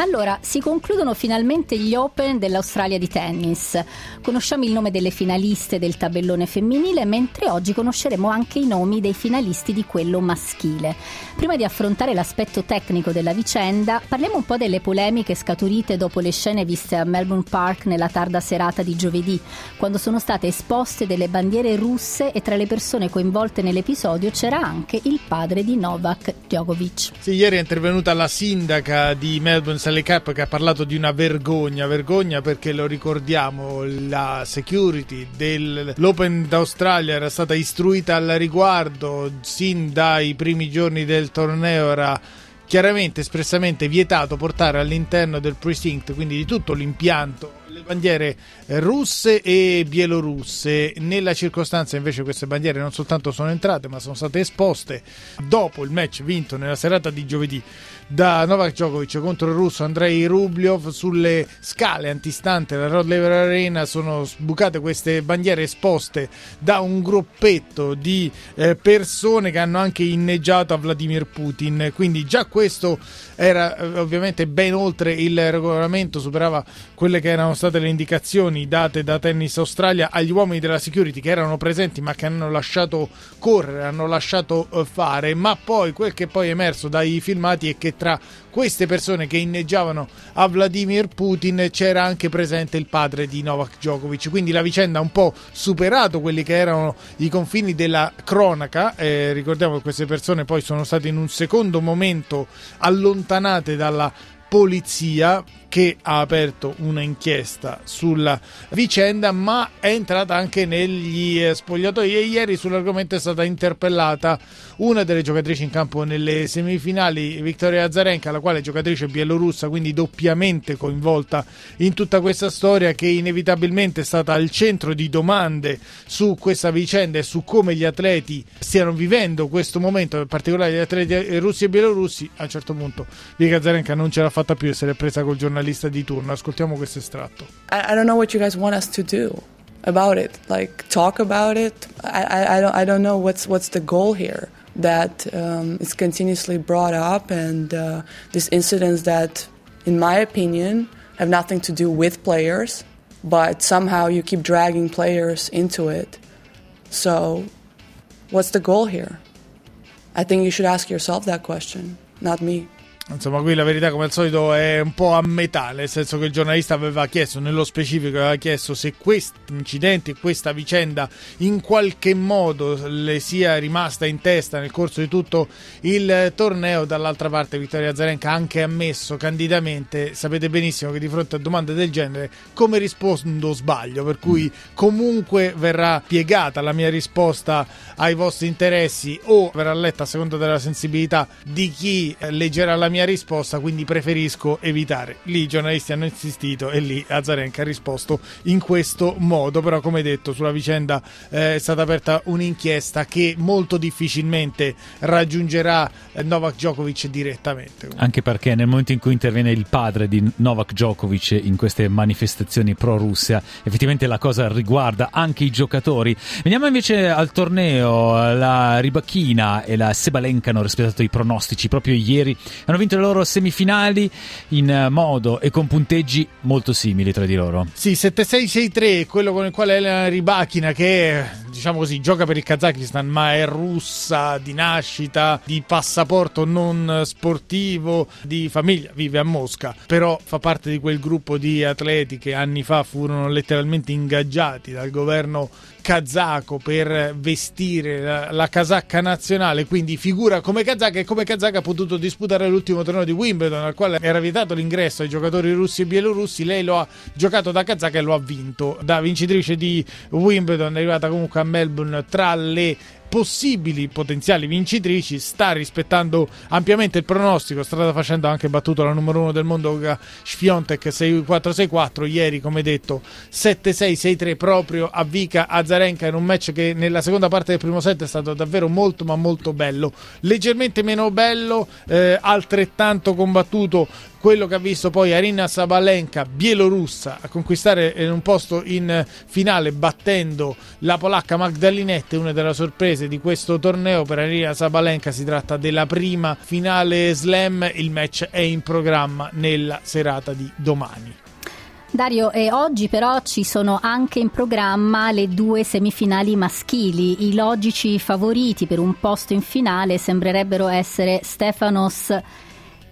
Allora, si concludono finalmente gli Open dell'Australia di tennis. Conosciamo il nome delle finaliste del tabellone femminile, mentre oggi conosceremo anche i nomi dei finalisti di quello maschile. Prima di affrontare l'aspetto tecnico della vicenda, parliamo un po' delle polemiche scaturite dopo le scene viste a Melbourne Park nella tarda serata di giovedì, quando sono state esposte delle bandiere russe e tra le persone coinvolte nell'episodio c'era anche il padre di Novak Djokovic. Sì, ieri è intervenuta la sindaca di Melbourne Sally Cap che ha parlato di una vergogna, vergogna perché lo ricordiamo, la security dell'Open d'Australia era stata istruita al riguardo sin dai primi giorni del torneo era chiaramente espressamente vietato portare all'interno del precinct, quindi di tutto l'impianto le bandiere russe e bielorusse. Nella circostanza invece queste bandiere non soltanto sono entrate, ma sono state esposte dopo il match vinto nella serata di giovedì da Novak Djokovic contro il russo Andrei Rubliov sulle scale antistanti della Rod Laver Arena sono sbucate queste bandiere esposte da un gruppetto di eh, persone che hanno anche inneggiato a Vladimir Putin. Quindi già questo era eh, ovviamente ben oltre il regolamento superava quelle che erano state le indicazioni date da Tennis Australia agli uomini della security che erano presenti ma che hanno lasciato correre, hanno lasciato eh, fare, ma poi quel che poi è emerso dai filmati è che tra queste persone che inneggiavano a Vladimir Putin c'era anche presente il padre di Novak Djokovic, quindi la vicenda ha un po' superato quelli che erano i confini della cronaca, eh, ricordiamo che queste persone poi sono state in un secondo momento allontanate dalla polizia che ha aperto un'inchiesta sulla vicenda, ma è entrata anche negli eh, spogliatoi e ieri sull'argomento è stata interpellata una delle giocatrici in campo nelle semifinali, Vittoria Azarenka, la quale è giocatrice bielorussa, quindi doppiamente coinvolta in tutta questa storia che inevitabilmente è stata al centro di domande su questa vicenda e su come gli atleti stiano vivendo questo momento, in particolare gli atleti russi e bielorussi. A un certo punto Vika Azarenka non ce l'ha fatta più e se l'è presa col giornalista di turno. Ascoltiamo questo estratto. I, I don't know what you guys want us to do about it. Like talk about it. I, I, I don't I don't know what's what's the goal here. That um, is continuously brought up, and uh, these incidents that, in my opinion, have nothing to do with players, but somehow you keep dragging players into it. So, what's the goal here? I think you should ask yourself that question, not me. Insomma, qui la verità, come al solito, è un po' a metà, nel senso che il giornalista aveva chiesto, nello specifico, aveva chiesto se questo incidente, questa vicenda in qualche modo le sia rimasta in testa nel corso di tutto il torneo. Dall'altra parte, Vittoria Zarenka ha anche ammesso candidamente, sapete benissimo che di fronte a domande del genere, come rispondo sbaglio, per cui comunque verrà piegata la mia risposta ai vostri interessi o verrà letta a seconda della sensibilità di chi leggerà la mia mia risposta, quindi preferisco evitare. Lì i giornalisti hanno insistito e lì Azarenka ha risposto in questo modo, però come detto sulla vicenda eh, è stata aperta un'inchiesta che molto difficilmente raggiungerà eh, Novak Djokovic direttamente. Anche perché nel momento in cui interviene il padre di Novak Djokovic in queste manifestazioni pro-Russia, effettivamente la cosa riguarda anche i giocatori. Veniamo invece al torneo, la Ribachina e la Sebalenka hanno rispettato i pronostici proprio ieri, hanno vinto vinto le loro semifinali in eh, modo e con punteggi molto simili tra di loro. Sì, 7-6-6-3, quello con il quale Elena Ribachina, che diciamo così, gioca per il Kazakistan, ma è russa di nascita, di passaporto non sportivo, di famiglia, vive a Mosca, però fa parte di quel gruppo di atleti che anni fa furono letteralmente ingaggiati dal governo kazako per vestire la, la, casacca nazionale, quindi figura come kazaka e come kazaka ha potuto disputare l'ultimo torneo di Wimbledon al quale era vietato l'ingresso ai giocatori russi e bielorussi, lei lo ha giocato da kazaka e lo ha vinto. Da vincitrice di Wimbledon è arrivata comunque a Melbourne tra le possibili potenziali vincitrici. Sta rispettando ampiamente il pronostico strada facendo anche battuto la numero uno del mondo Sfiontek 6-4-6-4 ieri come detto 7-6-6-3 proprio a Vika Azarenka in un match che nella seconda parte del primo set è stato davvero molto ma molto bello. Leggermente meno bello eh, altrettanto combattuto quello che ha visto poi Arina Sabalenka, bielorussa, a conquistare un posto in finale battendo la polacca Magdalinette, una delle sorprese sorprese di questo torneo per Arina Sabalenka si tratta della prima finale slam, il match è in programma nella serata di domani. Dario, e oggi però ci sono anche in programma le due semifinali maschili. I logici favoriti per un posto in finale sembrerebbero essere Stefanos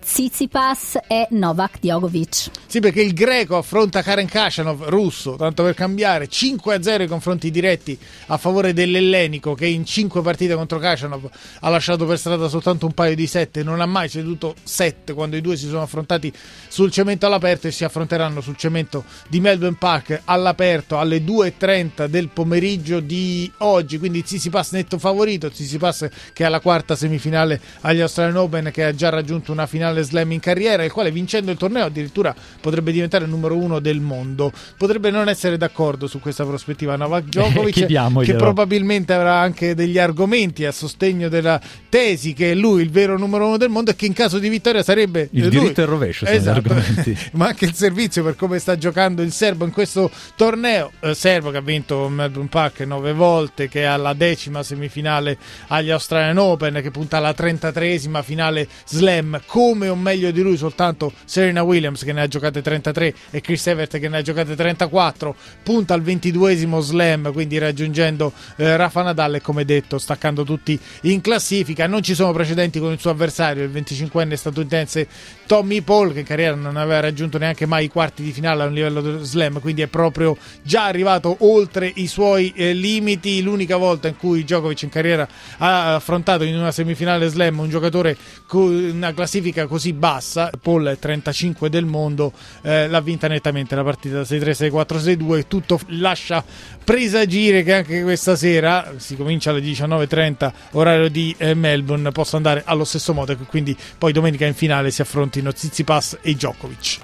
Tsitsipas e Novak Djokovic. Sì, perché il greco affronta Karen Kashanov, russo, tanto per cambiare, 5-0 i confronti diretti a favore dell'ellenico che in 5 partite contro Kashanov ha lasciato per strada soltanto un paio di 7, non ha mai ceduto 7 quando i due si sono affrontati sul cemento all'aperto e si affronteranno sul cemento di Melbourne Park all'aperto alle 2.30 del pomeriggio di oggi, quindi Tsitsipas netto favorito, Tsitsipas che è alla quarta semifinale agli Australian Open che ha già raggiunto una finale finale slam in carriera, il quale vincendo il torneo addirittura potrebbe diventare il numero uno del mondo. Potrebbe non essere d'accordo su questa prospettiva Novak Djokovic, che probabilmente avrà anche degli argomenti a sostegno della tesi che è lui il vero numero uno del mondo e che in caso di vittoria sarebbe il lui. diritto e il rovescio. Esatto. Ma anche il servizio per come sta giocando il serbo in questo torneo. Eh, serbo che ha vinto Melbourne Park nove volte, che è alla decima semifinale agli Australian Open, che punta alla 33esima finale slam come come o meglio di lui soltanto Serena Williams che ne ha giocate 33 e Chris Evert che ne ha giocate 34 punta al 22esimo slam quindi raggiungendo eh, Rafa Nadal e come detto staccando tutti in classifica. Non ci sono precedenti con il suo avversario il 25enne statunitense Tommy Paul che in carriera non aveva raggiunto neanche mai i quarti di finale a un livello slam quindi è proprio già arrivato oltre i suoi eh, limiti. L'unica volta in cui Djokovic in carriera ha affrontato in una semifinale slam un giocatore con una classifica così bassa, Paul è 35 del mondo, eh, l'ha vinta nettamente la partita 6-3, 6-4, 6-2 e tutto lascia presagire che anche questa sera, si comincia alle 19.30 orario di eh, Melbourne, possa andare allo stesso modo e quindi poi domenica in finale si affrontino Zizipas e Djokovic.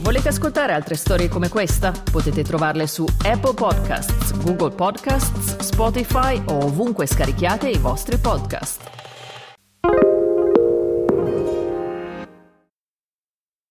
Volete ascoltare altre storie come questa? Potete trovarle su Apple Podcasts, Google Podcasts, Spotify o ovunque scarichiate i vostri podcast.